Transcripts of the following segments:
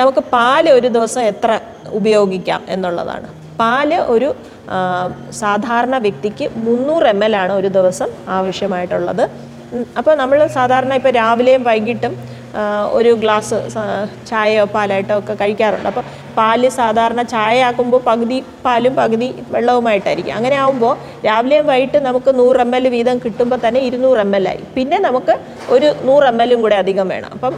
നമുക്ക് പാൽ ഒരു ദിവസം എത്ര ഉപയോഗിക്കാം എന്നുള്ളതാണ്. പാൽ ഒരു സാധാരണ വ്യക്തിക്ക് മുന്നൂറ് എം എൽ ആണ് ഒരു ദിവസം ആവശ്യമായിട്ടുള്ളത്. അപ്പോൾ നമ്മൾ സാധാരണ ഇപ്പോൾ രാവിലെയും വൈകിട്ടും ഒരു ഗ്ലാസ് ചായയോ പാലായിട്ടോ ഒക്കെ കഴിക്കാറുണ്ട്. അപ്പോൾ പാൽ സാധാരണ ചായ ആക്കുമ്പോൾ പകുതി പാലും പകുതി വെള്ളവുമായിട്ടായിരിക്കും. അങ്ങനെ ആകുമ്പോൾ രാവിലെയും വൈകിട്ട് നമുക്ക് നൂറ് എം എൽ വീതം കിട്ടുമ്പോൾ തന്നെ ഇരുന്നൂറ് എം എൽ ആയി. പിന്നെ നമുക്ക് ഒരു നൂറ് എം എല്ലും കൂടെ അധികം വേണം. അപ്പം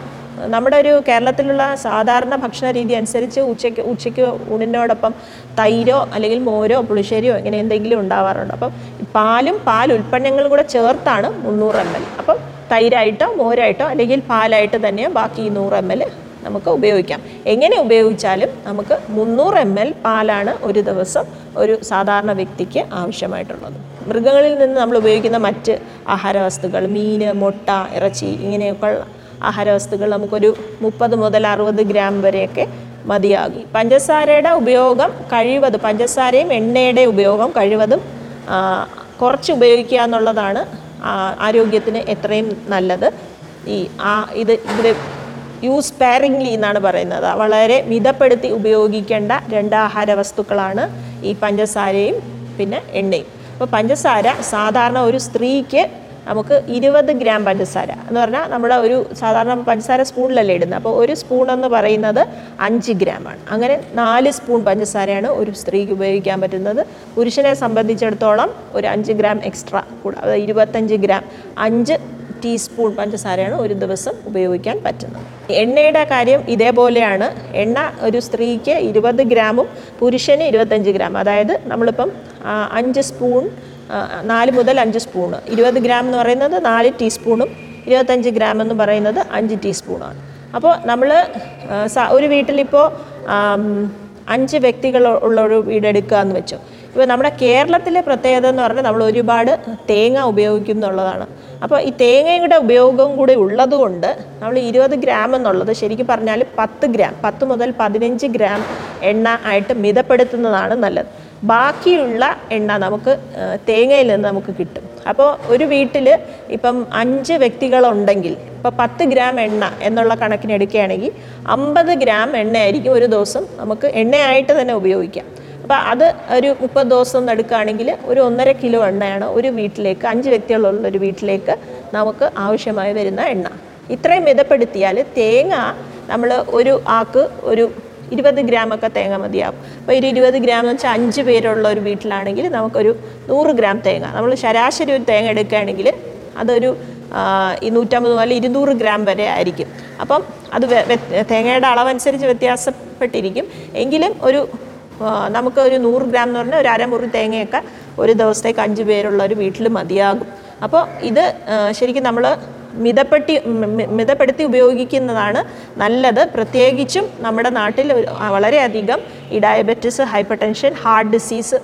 നമ്മുടെ ഒരു കേരളത്തിലുള്ള സാധാരണ ഭക്ഷണ രീതി അനുസരിച്ച് ഉച്ചയ്ക്ക് ഉച്ചയ്ക്ക് ഊണിനോടൊപ്പം തൈരോ അല്ലെങ്കിൽ മോരോ പുളിശ്ശേരിയോ ഇങ്ങനെ എന്തെങ്കിലും ഉണ്ടാവാറുണ്ട്. അപ്പം പാലും പാൽ ഉൽപ്പന്നങ്ങളും കൂടെ ചേർത്താണ് മുന്നൂറ് എം എൽ അപ്പം തൈരായിട്ടോ മോരായിട്ടോ അല്ലെങ്കിൽ പാലായിട്ട് തന്നെ ബാക്കി നൂറ് എം എൽ നമുക്ക് ഉപയോഗിക്കാം. എങ്ങനെ ഉപയോഗിച്ചാലും നമുക്ക് മുന്നൂറ് എം എൽ പാലാണ് ഒരു ദിവസം ഒരു സാധാരണ വ്യക്തിക്ക് ആവശ്യമായിട്ടുള്ളത്. മൃഗങ്ങളിൽ നിന്ന് നമ്മൾ ഉപയോഗിക്കുന്ന മറ്റ് ആഹാര വസ്തുക്കൾ മീൻ മുട്ട ഇറച്ചി ഇങ്ങനെയൊക്കെയുള്ള ആഹാരവസ്തുക്കൾ നമുക്കൊരു മുപ്പത് മുതൽ അറുപത് ഗ്രാം വരെയൊക്കെ മതിയാകും. പഞ്ചസാരയുടെ ഉപയോഗം കഴിവത് പഞ്ചസാരയും എണ്ണയുടെ ഉപയോഗം കഴിവതും കുറച്ച് ഉപയോഗിക്കുക എന്നുള്ളതാണ് ആരോഗ്യത്തിന് എത്രയും നല്ലത്. ഈ ആ ഇത് ഇത് യൂസ് പാരിംഗ്ലി എന്നാണ് പറയുന്നത്. വളരെ മിതപ്പെടുത്തി ഉപയോഗിക്കേണ്ട രണ്ട് ആഹാര വസ്തുക്കളാണ് ഈ പഞ്ചസാരയും പിന്നെ എണ്ണയും. അപ്പോൾ പഞ്ചസാര സാധാരണ ഒരു സ്ത്രീക്ക് നമുക്ക് ഇരുപത് ഗ്രാം പഞ്ചസാര എന്ന് പറഞ്ഞാൽ നമ്മുടെ ഒരു സാധാരണ പഞ്ചസാര സ്പൂണിലല്ലേ ഇടുന്നത്. അപ്പോൾ ഒരു സ്പൂൺ എന്ന് പറയുന്നത് അഞ്ച് ഗ്രാമാണ് അങ്ങനെ നാല് സ്പൂൺ പഞ്ചസാരയാണ് ഒരു സ്ത്രീക്ക് ഉപയോഗിക്കാൻ പറ്റുന്നത്. പുരുഷനെ സംബന്ധിച്ചിടത്തോളം ഒരു അഞ്ച് ഗ്രാം എക്സ്ട്രാ കൂടെ അതായത് ഇരുപത്തഞ്ച് ഗ്രാം അഞ്ച് ടീസ്പൂൺ പഞ്ചസാരയാണ് ഒരു ദിവസം ഉപയോഗിക്കാൻ പറ്റുന്നത്. എണ്ണയുടെ കാര്യം ഇതേപോലെയാണ്. എണ്ണ ഒരു സ്ത്രീക്ക് ഇരുപത് ഗ്രാമും പുരുഷന് ഇരുപത്തഞ്ച് ഗ്രാം. അതായത് നമ്മളിപ്പം അഞ്ച് സ്പൂൺ നാല് മുതൽ അഞ്ച് സ്പൂണ്. ഇരുപത് ഗ്രാം എന്ന് പറയുന്നത് നാല് ടീസ്പൂണും ഇരുപത്തഞ്ച് ഗ്രാം എന്ന് പറയുന്നത് അഞ്ച് ടീസ്പൂണാണ്. അപ്പോൾ നമ്മൾ ഒരു വീട്ടിലിപ്പോൾ അഞ്ച് വ്യക്തികൾ ഉള്ള ഒരു വീടെടുക്കുക എന്ന് വെച്ചോ. ഇപ്പോൾ നമ്മുടെ കേരളത്തിലെ പ്രത്യേകത എന്ന് പറഞ്ഞാൽ നമ്മൾ ഒരുപാട് തേങ്ങ ഉപയോഗിക്കും എന്നുള്ളതാണ്. അപ്പോൾ ഈ തേങ്ങയുടെ ഉപയോഗം കൂടി ഉള്ളതുകൊണ്ട് നമ്മൾ ഇരുപത് ഗ്രാം എന്നുള്ളത് ശരിക്കും പറഞ്ഞാൽ പത്ത് ഗ്രാം പത്ത് മുതൽ പതിനഞ്ച് ഗ്രാം എണ്ണ ആയിട്ട് മിതപ്പെടുത്തുന്നതാണ് നല്ലത്. ബാക്കിയുള്ള എണ്ണ നമുക്ക് തേങ്ങയിൽ നിന്ന് നമുക്ക് കിട്ടും. അപ്പോൾ ഒരു വീട്ടിൽ ഇപ്പം അഞ്ച് വ്യക്തികളുണ്ടെങ്കിൽ ഇപ്പോൾ പത്ത് ഗ്രാം എണ്ണ എന്നുള്ള കണക്കിന് എടുക്കുകയാണെങ്കിൽ അമ്പത് ഗ്രാം എണ്ണയായിരിക്കും ഒരു ദിവസം നമുക്ക് എണ്ണയായിട്ട് തന്നെ ഉപയോഗിക്കാം. അപ്പോൾ അത് ഒരു മുപ്പത് ദിവസം എടുക്കുകയാണെങ്കിൽ ഒരു ഒന്നര കിലോ എണ്ണയാണ് ഒരു വീട്ടിലേക്ക് അഞ്ച് വ്യക്തികളുള്ള ഒരു വീട്ടിലേക്ക് നമുക്ക് ആവശ്യമായി വരുന്ന എണ്ണ. ഇത്രയും മിതപ്പെടുത്തിയാൽ തേങ്ങ നമ്മൾ ഒരു ആക്ക് ഒരു ഇരുപത് ഗ്രാമൊക്കെ തേങ്ങ മതിയാവും. അപ്പോൾ ഒരു ഇരുപത് ഗ്രാം എന്ന് വെച്ചാൽ അഞ്ച് പേരുള്ള ഒരു വീട്ടിലാണെങ്കിൽ നമുക്കൊരു നൂറ് ഗ്രാം തേങ്ങ. നമ്മൾ ശരാശരി ഒരു തേങ്ങ എടുക്കുകയാണെങ്കിൽ അതൊരു ഈ നൂറ്റമ്പത് മുതൽ ഇരുന്നൂറ് ഗ്രാം വരെ ആയിരിക്കും. അപ്പം അത് തേങ്ങയുടെ അളവനുസരിച്ച് വ്യത്യാസപ്പെട്ടിരിക്കും. എങ്കിലും ഒരു നമുക്ക് ഒരു നൂറ് ഗ്രാം എന്ന് പറഞ്ഞാൽ ഒരു അരമുറി തേങ്ങയൊക്കെ ഒരു ദിവസത്തേക്ക് അഞ്ച് പേരുള്ള ഒരു വീട്ടിൽ മതിയാകും. അപ്പോൾ ഇത് ശരിക്കും നമ്മൾ മിതപ്പെട്ടി മിതപ്പെടുത്തി ഉപയോഗിക്കുന്നതാണ് നല്ലത്. പ്രത്യേകിച്ചും നമ്മുടെ നാട്ടിൽ വളരെയധികം ഈ diabetes hypertension heart disease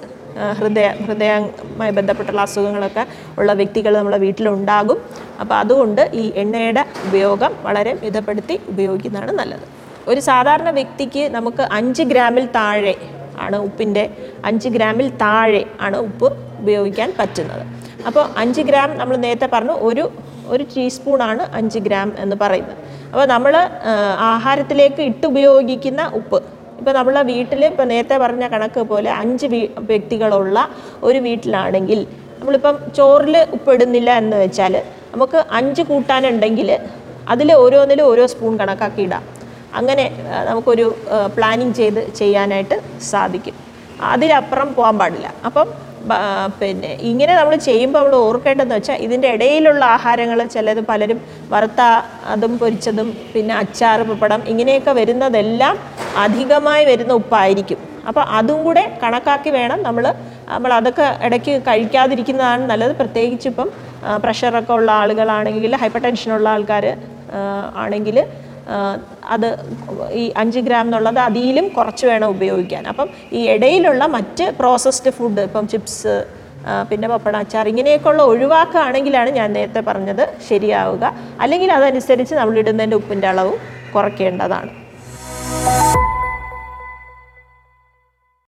ഹൃദയ ഹൃദയവുമായി ബന്ധപ്പെട്ടുള്ള അസുഖങ്ങളൊക്കെ ഉള്ള വ്യക്തികൾ നമ്മുടെ വീട്ടിലുണ്ടാകും. അപ്പോൾ അതുകൊണ്ട് ഈ എണ്ണയുടെ ഉപയോഗം വളരെ മിതപ്പെടുത്തി ഉപയോഗിക്കുന്നതാണ് നല്ലത്. ഒരു സാധാരണ വ്യക്തിക്ക് നമുക്ക് അഞ്ച് ഗ്രാമിൽ താഴെ ആണ് ഉപ്പിന്റെ അഞ്ച് ഗ്രാമിൽ താഴെ ആണ് ഉപ്പ് ഉപയോഗിക്കാൻ പറ്റുന്നത്. അപ്പോൾ അഞ്ച് ഗ്രാം നമ്മൾ നേരത്തെ പറഞ്ഞു ഒരു ഒരു ടീസ്പൂണാണ് അഞ്ച് ഗ്രാം എന്ന് പറയുന്നത്. അപ്പോൾ നമ്മൾ ആഹാരത്തിലേക്ക് ഇട്ട് ഉപയോഗിക്കുന്ന ഉപ്പ്. ഇപ്പോൾ നമ്മൾ വീട്ടിൽ ഇപ്പോൾ നേരത്തെ പറഞ്ഞ കണക്ക് പോലെ അഞ്ച് വ്യക്തികളുള്ള ഒരു വീട്ടിലാണെങ്കിൽ നമ്മളിപ്പം ചോറിൽ ഉപ്പിടുന്നില്ല എന്ന് വെച്ചാൽ നമുക്ക് അഞ്ച് കൂട്ടാനുണ്ടെങ്കിൽ അതിൽ ഓരോന്നിലും ഓരോ സ്പൂൺ കണക്കാക്കി ഇടാം. അങ്ങനെ നമുക്കൊരു പ്ലാനിങ് ചെയ്ത് ചെയ്യാനായിട്ട് സാധിക്കും. അതിലപ്പുറം പോകാൻ പാടില്ല. അപ്പം പിന്നെ ഇങ്ങനെ നമ്മൾ ചെയ്യുമ്പോൾ നമ്മൾ ഓർക്കേണ്ടതെന്ന് വെച്ചാൽ ഇതിന്റെ ഇടയിലുള്ള ആഹാരങ്ങൾ ചിലത് പലരും വറുത്ത അതും പൊരിച്ചതും പിന്നെ അച്ചാർ പപ്പടം ഇങ്ങനെയൊക്കെ വരുന്നതെല്ലാം അധികമായി വരുന്ന ഉപ്പായിരിക്കും. അപ്പോൾ അതും കൂടെ കണക്കാക്കി വേണം നമ്മൾ നമ്മൾ അതൊക്കെ ഇടയ്ക്ക് കഴിക്കാതിരിക്കുന്നതാണ് നല്ലത്. പ്രത്യേകിച്ച് ഇപ്പം പ്രഷറൊക്കെ ഉള്ള ആളുകളാണെങ്കിൽ ഹൈപ്പർ ടെൻഷനുള്ള ആൾക്കാർ ആണെങ്കിൽ അത് ഈ അഞ്ച് ഗ്രാം എന്നുള്ളത് അതിലും കുറച്ച് വേണം ഉപയോഗിക്കാൻ. അപ്പം ഈ ഇടയിലുള്ള മറ്റ് പ്രോസസ്ഡ് ഫുഡ് ഇപ്പം ചിപ്സ് പിന്നെ പപ്പട അച്ചാർ ഇങ്ങനെയൊക്കെയുള്ള ഒഴിവാക്കുകയാണെങ്കിലാണ് ഞാൻ നേരത്തെ പറഞ്ഞത് ശരിയാവുക. അല്ലെങ്കിൽ അതനുസരിച്ച് നമ്മൾ ഇടുന്നതിന്റെ ഉപ്പിന്റെ അളവും കുറയ്ക്കേണ്ടതാണ്.